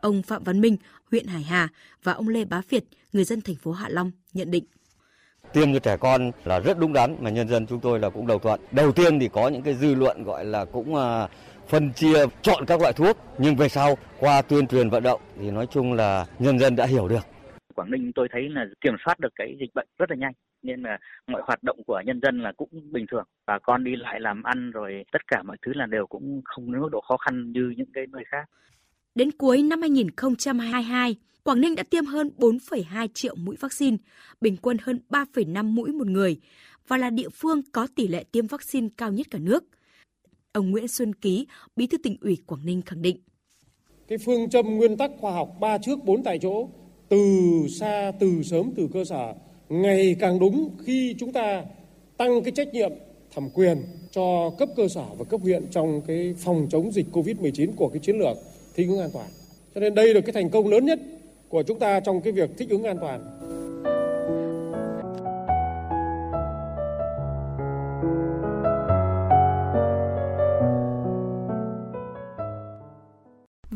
Ông Phạm Văn Minh, huyện Hải Hà và ông Lê Bá Việt, người dân thành phố Hạ Long nhận định tiêm cho trẻ con là rất đúng đắn mà nhân dân chúng tôi là cũng đồng thuận. Đầu tiên thì có những cái dư luận gọi là cũng à, phân chia chọn các loại thuốc nhưng về sau qua tuyên truyền vận động thì nói chung là nhân dân đã hiểu được. Quảng Ninh tôi thấy là kiểm soát được cái dịch bệnh rất là nhanh nên là mọi hoạt động của nhân dân là cũng bình thường bà con đi lại làm ăn rồi tất cả mọi thứ là đều cũng không đến mức độ khó khăn như những cái nơi khác. Đến cuối năm 2022, Quảng Ninh đã tiêm hơn 4,2 triệu mũi vaccine, bình quân hơn 3,5 mũi một người và là địa phương có tỷ lệ tiêm vaccine cao nhất cả nước. Ông Nguyễn Xuân Ký, Bí thư tỉnh ủy Quảng Ninh khẳng định. Cái phương châm nguyên tắc khoa học ba trước bốn tại chỗ, từ xa, từ sớm, từ cơ sở, ngày càng đúng khi chúng ta tăng cái trách nhiệm thẩm quyền cho cấp cơ sở và cấp huyện trong cái phòng chống dịch COVID-19 của cái chiến lược thích ứng an toàn. Cho nên đây là cái thành công lớn nhất của chúng ta trong cái việc thích ứng an toàn.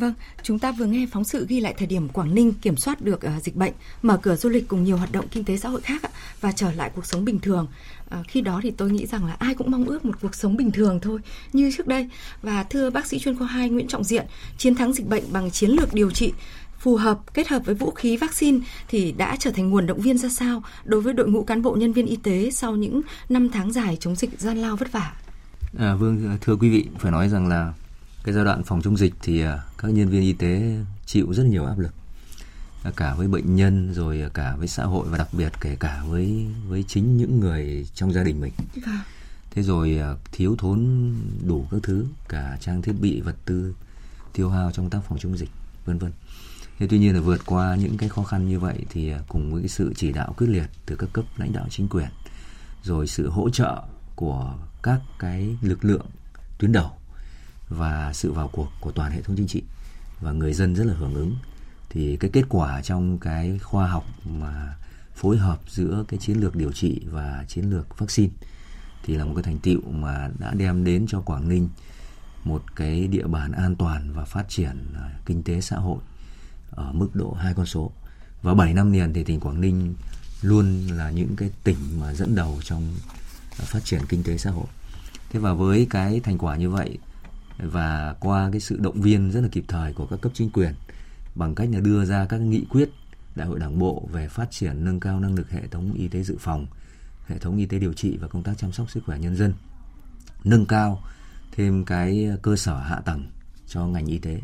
Vâng, chúng ta vừa nghe phóng sự ghi lại thời điểm Quảng Ninh kiểm soát được uh, dịch bệnh, mở cửa du lịch cùng nhiều hoạt động kinh tế xã hội khác uh, và trở lại cuộc sống bình thường. Uh, khi đó thì tôi nghĩ rằng là ai cũng mong ước một cuộc sống bình thường thôi, như trước đây. Và thưa bác sĩ chuyên khoa 2 Nguyễn Trọng Diện, chiến thắng dịch bệnh bằng chiến lược điều trị phù hợp kết hợp với vũ khí vaccine thì đã trở thành nguồn động viên ra sao đối với đội ngũ cán bộ nhân viên y tế sau những năm tháng dài chống dịch gian lao vất vả? À, vâng, thưa quý vị, phải nói rằng là cái giai đoạn phòng chống dịch thì à, các nhân viên y tế chịu rất nhiều áp lực. À, cả với bệnh nhân rồi cả với xã hội và đặc biệt kể cả với với chính những người trong gia đình mình. Vâng. thế rồi à, thiếu thốn đủ các thứ cả trang thiết bị vật tư tiêu hao trong tác phòng chống dịch vân vân. Thế tuy nhiên là vượt qua những cái khó khăn như vậy thì cùng với cái sự chỉ đạo quyết liệt từ các cấp lãnh đạo chính quyền rồi sự hỗ trợ của các cái lực lượng tuyến đầu và sự vào cuộc của toàn hệ thống chính trị. Và người dân rất là hưởng ứng. Thì cái kết quả trong cái khoa học mà phối hợp giữa cái chiến lược điều trị và chiến lược vaccine thì là một cái thành tiệu mà đã đem đến cho Quảng Ninh một cái địa bàn an toàn và phát triển à, kinh tế xã hội ở mức độ hai con số. Và 7 năm liền thì tỉnh Quảng Ninh luôn là những cái tỉnh mà dẫn đầu trong phát triển kinh tế xã hội. Thế và với cái thành quả như vậy và qua cái sự động viên rất là kịp thời của các cấp chính quyền, bằng cách là đưa ra các nghị quyết đại hội đảng bộ về phát triển nâng cao năng lực hệ thống y tế dự phòng, hệ thống y tế điều trị và công tác chăm sóc sức khỏe nhân dân, nâng cao thêm cái cơ sở hạ tầng cho ngành y tế.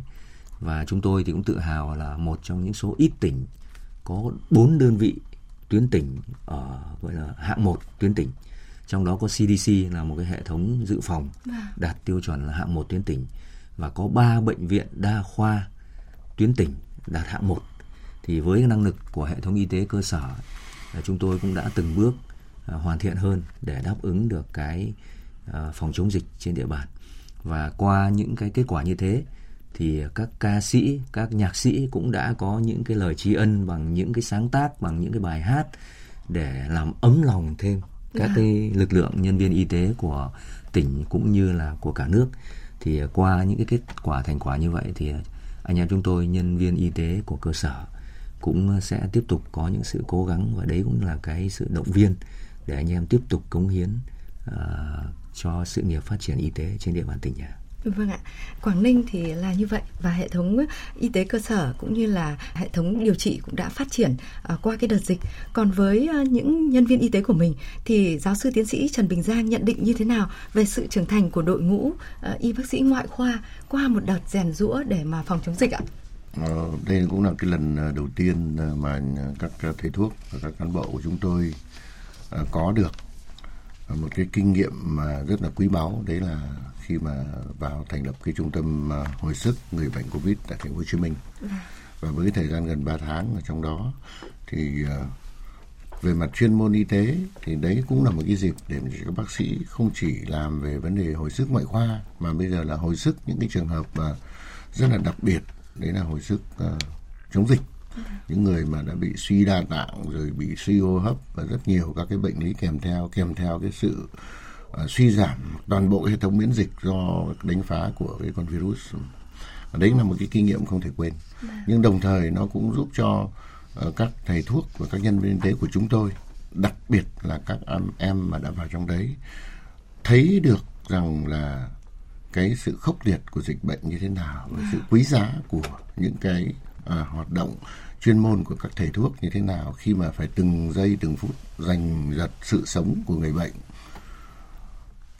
Và chúng tôi thì cũng tự hào là một trong những số ít tỉnh có bốn đơn vị tuyến tỉnh ở, gọi là hạng một tuyến tỉnh trong đó có CDC là một cái hệ thống dự phòng vâng. đạt tiêu chuẩn là hạng một tuyến tỉnh. Và có 3 bệnh viện đa khoa tuyến tỉnh đạt hạng một. Thì với năng lực của hệ thống y tế cơ sở chúng tôi cũng đã từng bước hoàn thiện hơn để đáp ứng được cái phòng chống dịch trên địa bàn. Và qua những cái kết quả như thế thì các ca sĩ, các nhạc sĩ cũng đã có những cái lời tri ân bằng những cái sáng tác, bằng những cái bài hát để làm ấm lòng thêm các cái lực lượng nhân viên y tế của tỉnh cũng như là của cả nước thì qua những cái kết quả thành quả như vậy thì anh em chúng tôi nhân viên y tế của cơ sở cũng sẽ tiếp tục có những sự cố gắng và đấy cũng là cái sự động viên để anh em tiếp tục cống hiến uh, cho sự nghiệp phát triển y tế trên địa bàn tỉnh nhà. Vâng ạ, Quảng Ninh thì là như vậy và hệ thống y tế cơ sở cũng như là hệ thống điều trị cũng đã phát triển à, qua cái đợt dịch. Còn với à, những nhân viên y tế của mình thì giáo sư tiến sĩ Trần Bình Giang nhận định như thế nào về sự trưởng thành của đội ngũ à, y bác sĩ ngoại khoa qua một đợt rèn rũa để mà phòng chống dịch ạ? Ờ, đây cũng là cái lần đầu tiên mà các thầy thuốc và các cán bộ của chúng tôi có được một cái kinh nghiệm mà rất là quý báu đấy là khi mà vào thành lập cái trung tâm à, hồi sức người bệnh covid tại thành phố Hồ Chí Minh. Và với thời gian gần 3 tháng ở trong đó thì à, về mặt chuyên môn y tế thì đấy cũng là một cái dịp để các bác sĩ không chỉ làm về vấn đề hồi sức ngoại khoa mà bây giờ là hồi sức những cái trường hợp mà rất là đặc biệt đấy là hồi sức uh, chống dịch những người mà đã bị suy đa tạng rồi bị suy hô hấp và rất nhiều các cái bệnh lý kèm theo kèm theo cái sự uh, suy giảm toàn bộ hệ thống miễn dịch do đánh phá của cái con virus. Và đấy là một cái kinh nghiệm không thể quên. Nhưng đồng thời nó cũng giúp cho uh, các thầy thuốc và các nhân viên y tế của chúng tôi đặc biệt là các em, em mà đã vào trong đấy thấy được rằng là cái sự khốc liệt của dịch bệnh như thế nào và sự quý giá của những cái à, hoạt động chuyên môn của các thầy thuốc như thế nào khi mà phải từng giây từng phút giành giật sự sống của người bệnh.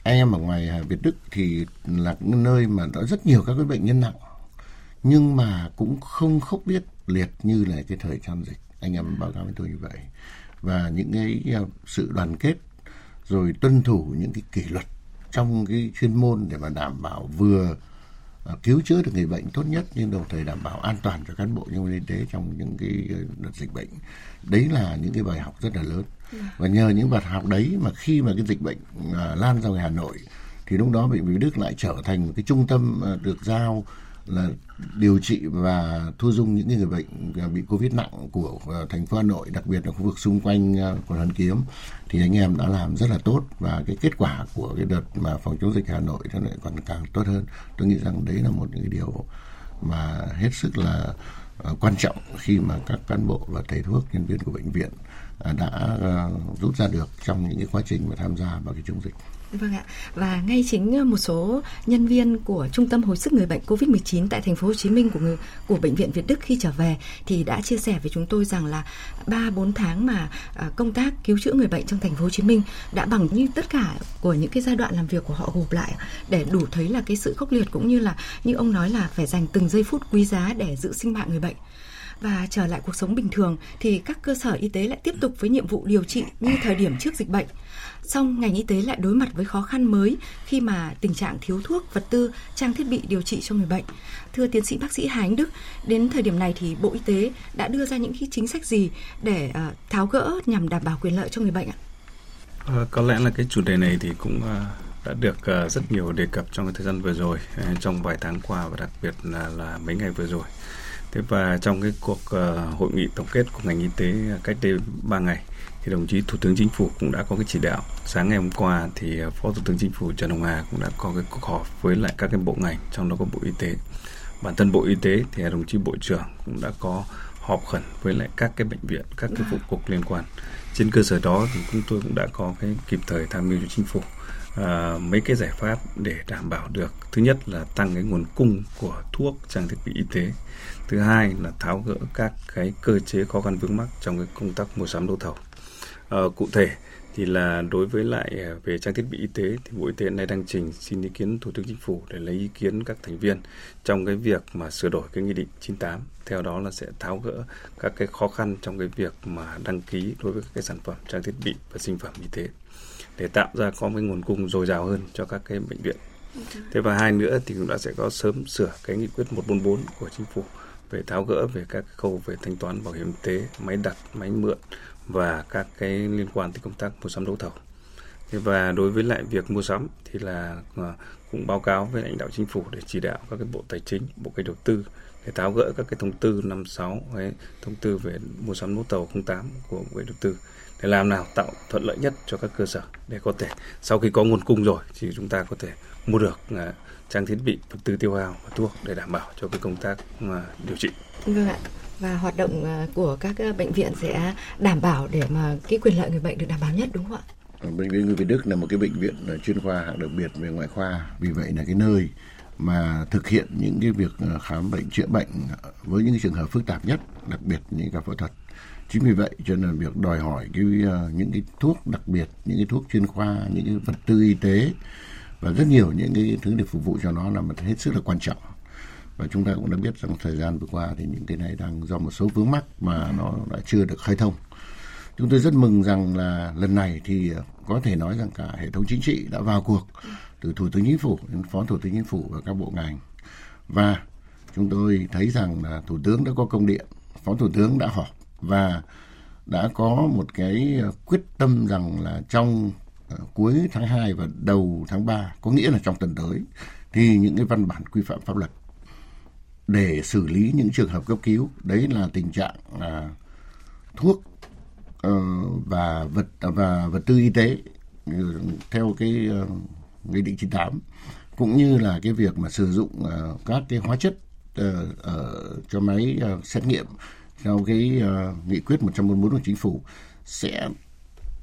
Anh em ở ngoài Việt Đức thì là nơi mà có rất nhiều các cái bệnh nhân nặng nhưng mà cũng không khốc biết liệt như là cái thời gian dịch. Anh em báo cáo với tôi như vậy. Và những cái à, sự đoàn kết rồi tuân thủ những cái kỷ luật trong cái chuyên môn để mà đảm bảo vừa À, cứu chữa được người bệnh tốt nhất nhưng đồng thời đảm bảo an toàn cho cán bộ nhân viên y tế trong những cái ờ, đợt dịch bệnh. Đấy là những cái bài học rất là lớn. Và nhờ những bài học đấy mà khi mà cái dịch bệnh à, lan ra ngoài Hà Nội thì lúc đó bệnh viện Đức lại trở thành một cái trung tâm ờ, được giao là điều trị và thu dung những người bệnh à, bị covid nặng của à, thành phố Hà Nội, đặc biệt là khu vực xung quanh à, quận Hoàn Kiếm, thì anh em đã làm rất là tốt và cái kết quả của cái đợt mà phòng chống dịch Hà Nội nó lại còn càng tốt hơn. Tôi nghĩ rằng đấy là một cái điều mà hết sức là quan trọng khi mà các cán bộ và thầy thuốc, nhân viên của bệnh viện À, đã à, rút ra được trong những cái quá trình mà tham gia vào cái chống dịch. Vâng ạ. Và ngay chính à, một số nhân viên của Trung tâm hồi sức người bệnh COVID-19 tại thành phố Hồ Chí Minh của người, của bệnh viện Việt Đức khi trở về thì đã chia sẻ với chúng tôi rằng là 3 4 tháng mà công tác cứu chữa người bệnh trong thành phố Hồ Chí Minh đã bằng như tất cả của những cái giai đoạn làm việc của họ gộp lại để đủ thấy là cái sự khốc liệt cũng như là như ông nói là phải dành từng giây phút quý giá để giữ sinh mạng người bệnh và trở lại cuộc sống bình thường thì các cơ sở y tế lại tiếp tục với nhiệm vụ điều trị như thời điểm trước dịch bệnh song ngành y tế lại đối mặt với khó khăn mới khi mà tình trạng thiếu thuốc, vật tư, trang thiết bị điều trị cho người bệnh. Thưa tiến sĩ bác sĩ Hà Anh Đức, đến thời điểm này thì Bộ Y tế đã đưa ra những cái chính sách gì để ờ, tháo gỡ nhằm đảm bảo quyền lợi cho người bệnh ạ? À, có lẽ là cái chủ đề này thì cũng ờ, đã được rất nhiều đề cập trong cái thời gian vừa rồi, trong vài tháng qua và đặc biệt là, là mấy ngày vừa rồi. Thế và trong cái cuộc uh, hội nghị tổng kết của ngành y tế cách đây 3 ngày thì đồng chí Thủ tướng Chính phủ cũng đã có cái chỉ đạo. Sáng ngày hôm qua thì ờ, Phó Thủ tướng Chính phủ Trần Hồng Hà cũng đã có cái cuộc họp với lại các cái bộ ngành, trong đó có Bộ Y tế. Bản thân Bộ Y tế thì đồng chí Bộ trưởng cũng đã có họp khẩn với lại các cái bệnh viện, các cái vụ cục liên quan. Trên cơ sở đó thì chúng tôi cũng đã có cái kịp thời tham mưu cho chính phủ à, mấy cái giải pháp để đảm bảo được? Thứ nhất là tăng cái nguồn cung của thuốc trang thiết bị y tế. Thứ hai là tháo gỡ các cái cơ chế khó khăn vướng mắc trong cái công tác mua sắm đấu thầu. À, cụ thể thì là đối với lại à, về trang thiết bị y tế thì Bộ Y tế hiện nay đang trình xin ý kiến Thủ tướng Chính phủ để lấy ý kiến các thành viên trong cái việc mà sửa đổi cái nghị định 98. Theo đó là sẽ tháo gỡ các cái khó khăn trong cái việc mà đăng ký đối với các cái sản phẩm trang thiết bị và sinh phẩm y tế để tạo ra có cái nguồn cung dồi dào hơn cho các cái bệnh viện. Thế và hai nữa thì cũng đã sẽ có sớm sửa cái nghị quyết 144 của chính phủ về tháo gỡ về các khâu về thanh toán bảo hiểm y tế, máy đặt, máy mượn và các cái liên quan tới công tác mua sắm đấu thầu. Thế và đối với lại việc mua sắm thì là ờ, cũng báo cáo với lãnh đạo chính phủ để chỉ đạo các cái bộ tài chính, bộ kế đầu tư để tháo gỡ các cái thông tư 56 hay thông tư về mua sắm đấu thầu 08 của bộ kế đầu tư để làm nào tạo thuận lợi nhất cho các cơ sở để có thể sau khi có nguồn cung rồi thì chúng ta có thể mua được à, trang thiết bị vật tư tiêu hao và thuốc để đảm bảo cho cái công tác à, điều trị. Vâng ạ và hoạt động à, của các bệnh viện sẽ đảm bảo để mà cái quyền lợi người bệnh được đảm bảo nhất đúng không ạ? Bệnh viện Người Việt Đức là một cái bệnh viện chuyên khoa hạng đặc biệt về ngoại khoa, vì vậy là cái nơi mà thực hiện những cái việc khám bệnh chữa bệnh với những trường hợp phức tạp nhất, đặc biệt những ca phẫu thuật chính vì vậy cho nên việc đòi hỏi cái ờ, những cái thuốc đặc biệt, những cái thuốc chuyên khoa, những cái vật tư y tế và rất nhiều những cái thứ để phục vụ cho nó là một hết sức là quan trọng. Và chúng ta cũng đã biết rằng thời gian vừa qua thì những cái này đang do một số vướng mắc mà nó đã chưa được khai thông. Chúng tôi rất mừng rằng là lần này thì ờ, có thể nói rằng cả hệ thống chính trị đã vào cuộc từ thủ tướng chính phủ đến phó thủ tướng chính phủ và các bộ ngành. Và chúng tôi thấy rằng là thủ tướng đã có công điện, phó thủ tướng đã họp và đã có một cái ờ, quyết tâm rằng là trong ờ, cuối tháng 2 và đầu tháng 3 có nghĩa là trong tuần tới, thì những cái văn bản quy phạm pháp luật để xử lý những trường hợp cấp cứu, đấy là tình trạng là thuốc ờ, và vật và vật tư y tế ừ, theo cái nghị định 98 cũng như là cái việc mà sử dụng các cái hóa chất ở cho máy xét nghiệm theo cái uh, nghị quyết 144 của chính phủ sẽ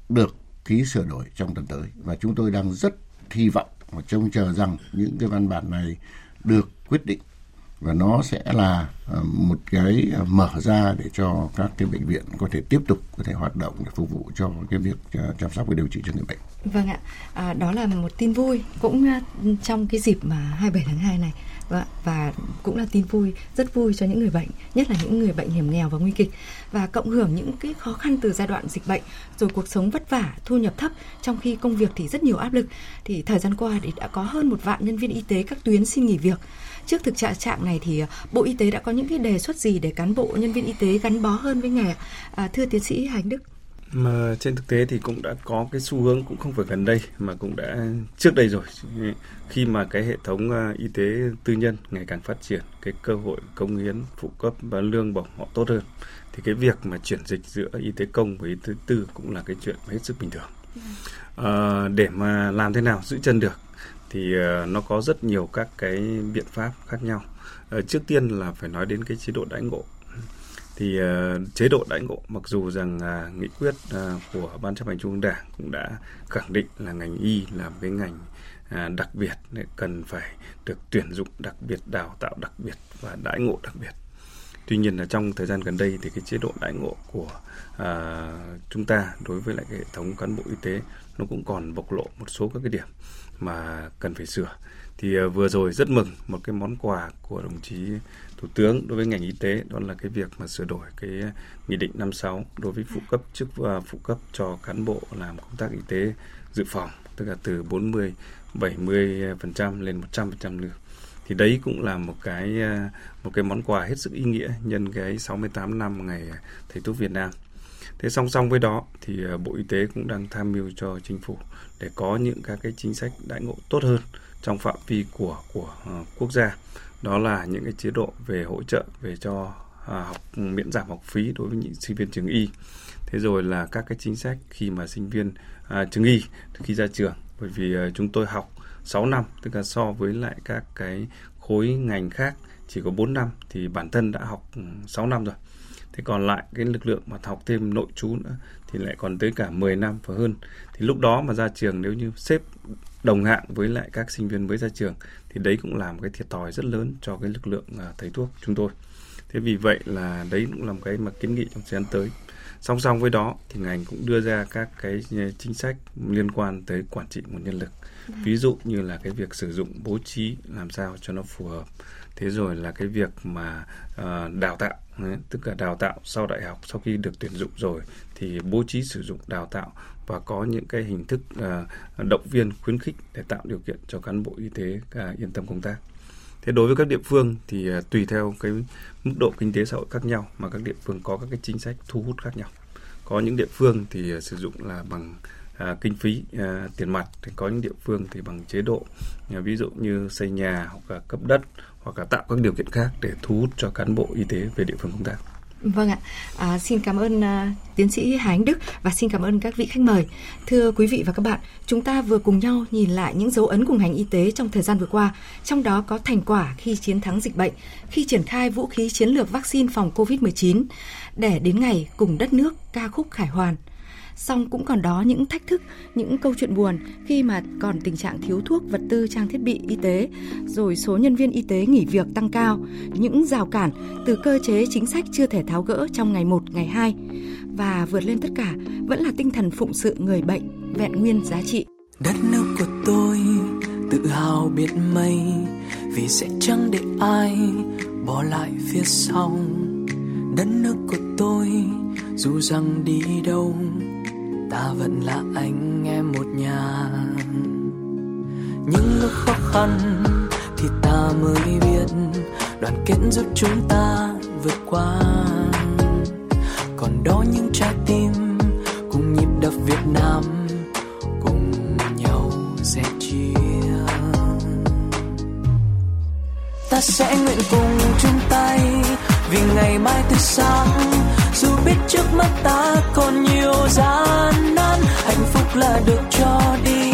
được ký sửa đổi trong tuần tới. Và chúng tôi đang rất hy vọng và trông chờ rằng những cái văn bản này được quyết định. Và nó sẽ là uh, một cái uh, mở ra để cho các cái bệnh viện có thể tiếp tục có thể hoạt động để phục vụ cho cái việc uh, chăm sóc và điều trị cho người bệnh. Vâng ạ, à, đó là một tin vui cũng uh, trong cái dịp mà 27 tháng 2 này và, và cũng là tin vui rất vui cho những người bệnh nhất là những người bệnh hiểm nghèo và nguy kịch. Và cộng hưởng những cái khó khăn từ giai đoạn dịch bệnh rồi cuộc sống vất vả thu nhập thấp trong khi công việc thì rất nhiều áp lực thì thời gian qua thì đã có hơn một vạn nhân viên y tế các tuyến xin nghỉ việc. Trước thực trạng trạng này thì à, bộ y tế đã có những cái đề xuất gì để cán bộ nhân viên y tế gắn bó hơn với nghề à, thưa tiến sĩ Hành Đức mà trên thực tế thì cũng đã có cái xu hướng cũng không phải gần đây mà cũng đã trước đây rồi. Khi mà cái hệ thống à, y tế tư nhân ngày càng phát triển cái cơ hội công hiến phụ cấp và lương bổng họ tốt hơn thì cái việc mà chuyển dịch giữa y tế công và y tế tư cũng là cái chuyện hết sức bình thường. À, để mà làm thế nào giữ chân được thì uh, nó có rất nhiều các cái biện pháp khác nhau. Uh, trước tiên là phải nói đến cái chế độ đãi ngộ thì uh, chế độ đãi ngộ mặc dù rằng uh, nghị quyết uh, của ban chấp hành trung ương đảng cũng đã khẳng định là ngành y là cái ngành uh, đặc biệt cần phải được tuyển dụng đặc biệt đào tạo đặc biệt và đãi ngộ đặc biệt. Tuy nhiên là trong thời gian gần đây thì cái chế độ đãi ngộ của uh, chúng ta đối với lại cái hệ thống cán bộ y tế nó cũng còn bộc lộ một số các cái điểm mà cần phải sửa thì à, vừa rồi rất mừng một cái món quà của đồng chí thủ tướng đối với ngành y tế, đó là cái việc mà sửa đổi cái nghị định 56 đối với phụ cấp chức và phụ cấp cho cán bộ làm công tác y tế dự phòng, tức là từ 40 70% lên 100% lương thì đấy cũng là một cái à, một cái món quà hết sức ý nghĩa nhân cái 68 năm ngày thầy thuốc Việt Nam. Thế song song với đó thì à, Bộ Y tế cũng đang tham mưu cho chính phủ để có những các cái chính sách đãi ngộ tốt hơn trong phạm vi của của uh, quốc gia. Đó là những cái chế độ về hỗ trợ về cho uh, học miễn giảm học phí đối với những sinh viên trường y. Thế rồi là các cái chính sách khi mà sinh viên uh, trường y khi ra trường. Bởi vì uh, chúng tôi học 6 năm tức là so với lại các cái khối ngành khác chỉ có 4 năm thì bản thân đã học ừ, 6 năm rồi thế còn lại cái lực lượng mà học thêm nội trú nữa thì lại còn tới cả 10 năm và hơn. Thì lúc đó mà ra trường nếu như xếp đồng hạng với lại các sinh viên mới ra trường thì đấy cũng là một cái thiệt thòi rất lớn cho cái lực lượng uh, thầy thuốc chúng tôi. Thế vì vậy là đấy cũng là một cái mà kiến nghị trong thời gian tới. Song song với đó thì ngành cũng đưa ra các cái chính sách liên quan tới quản trị nguồn nhân lực. Ví dụ như là cái việc sử dụng bố trí làm sao cho nó phù hợp. Thế rồi là cái việc mà uh, đào tạo tức là đào tạo sau đại học sau khi được tuyển dụng rồi thì bố trí sử dụng đào tạo và có những cái hình thức uh, động viên khuyến khích để tạo điều kiện cho cán bộ y tế uh, yên tâm công tác. Thế đối với các địa phương thì uh, tùy theo cái mức độ kinh tế xã hội khác nhau mà các địa phương có các cái chính sách thu hút khác nhau. Có những địa phương thì sử dụng là bằng à, kinh phí à, tiền mặt thì có những địa phương thì bằng chế độ à, ví dụ như xây nhà hoặc là cấp đất hoặc là tạo các điều kiện khác để thu hút cho cán bộ y tế về địa phương công tác. Vâng ạ, à, xin cảm ơn à, tiến sĩ Hà Anh Đức và xin cảm ơn các vị khách mời. Thưa quý vị và các bạn, chúng ta vừa cùng nhau nhìn lại những dấu ấn của ngành y tế trong thời gian vừa qua, trong đó có thành quả khi chiến thắng dịch bệnh, khi triển khai vũ khí chiến lược vaccine phòng COVID-19, để đến ngày cùng đất nước ca khúc khải hoàn – song cũng còn đó những thách thức, những câu chuyện buồn khi mà còn tình trạng thiếu thuốc, vật tư, trang thiết bị y tế, rồi số nhân viên y tế nghỉ việc tăng cao, những rào cản từ cơ chế chính sách chưa thể tháo gỡ trong ngày 1, ngày 2. Và vượt lên tất cả vẫn là tinh thần phụng sự người bệnh, vẹn nguyên giá trị. Đất nước của tôi tự hào biết mây vì sẽ chẳng để ai bỏ lại phía sau đất nước của tôi dù rằng đi đâu ta vẫn là anh em một nhà. Những lúc khó khăn thì ta mới biết đoàn kết giúp chúng ta vượt qua. Còn đó những trái tim cùng nhịp đập Việt Nam cùng nhau sẻ chia. Ta sẽ nguyện cùng chung tay vì ngày mai tươi sáng dù biết trước mắt ta còn nhiều gian nan, hạnh phúc là được cho đi.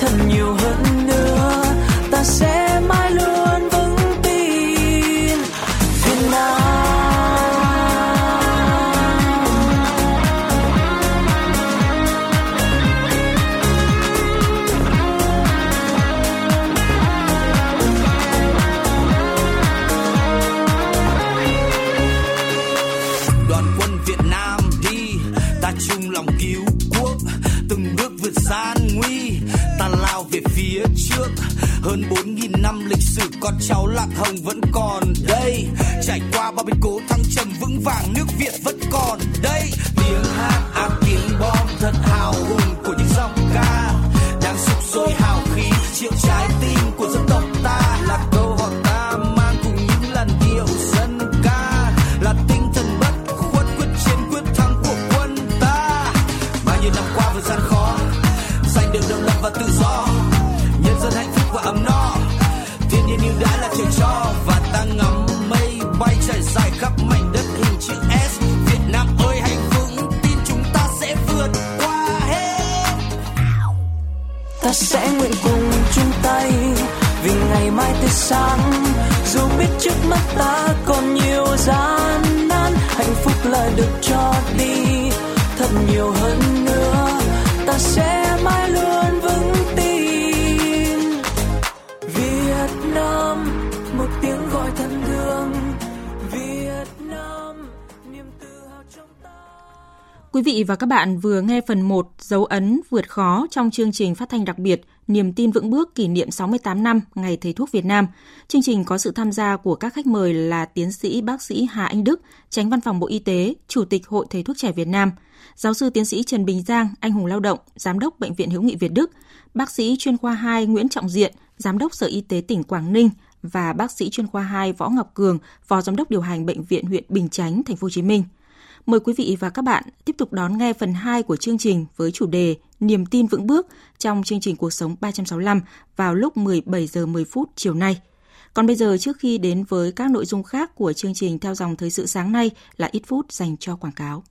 Thật nhiều hơn nữa, ta sẽ mãi luôn con cháu lạc hồng vẫn còn đây. Trải qua bao biến cố thăng trầm vững vàng, nước thiên là trường cho và ta ngắm mây bay trải dài khắp mảnh đất hình chữ S. Việt Nam ơi, hãy vững, tin chúng ta sẽ vượt qua hết. Ta sẽ nguyện cùng chung tay, vì ngày mai tươi sáng. Dù biết trước mắt ta còn nhiều gian nan, hạnh phúc là được cho đi. Thật nhiều hơn nữa, ta sẽ mãi luôn Quý vị và các bạn vừa nghe phần 1 dấu ấn vượt khó trong chương trình phát thanh đặc biệt Niềm tin vững bước kỷ niệm 68 năm Ngày Thầy thuốc Việt Nam. Chương trình có sự tham gia của các khách mời là tiến sĩ bác sĩ Hà Anh Đức, tránh văn phòng Bộ Y tế, Chủ tịch Hội Thầy thuốc trẻ Việt Nam, giáo sư tiến sĩ Trần Bình Giang, anh hùng lao động, giám đốc Bệnh viện Hữu nghị Việt Đức, bác sĩ chuyên khoa 2 Nguyễn Trọng Diện, giám đốc Sở Y tế tỉnh Quảng Ninh và bác sĩ chuyên khoa 2 Võ Ngọc Cường, phó giám đốc điều hành bệnh viện huyện Bình Chánh, thành phố Hồ Chí Minh. Mời quý vị và các bạn tiếp tục đón nghe phần 2 của chương trình với chủ đề Niềm tin vững bước trong chương trình Cuộc sống 365 vào lúc 17 giờ 10 phút chiều nay. Còn bây giờ trước khi đến với các nội dung khác của chương trình theo dòng thời sự sáng nay là ít phút dành cho quảng cáo.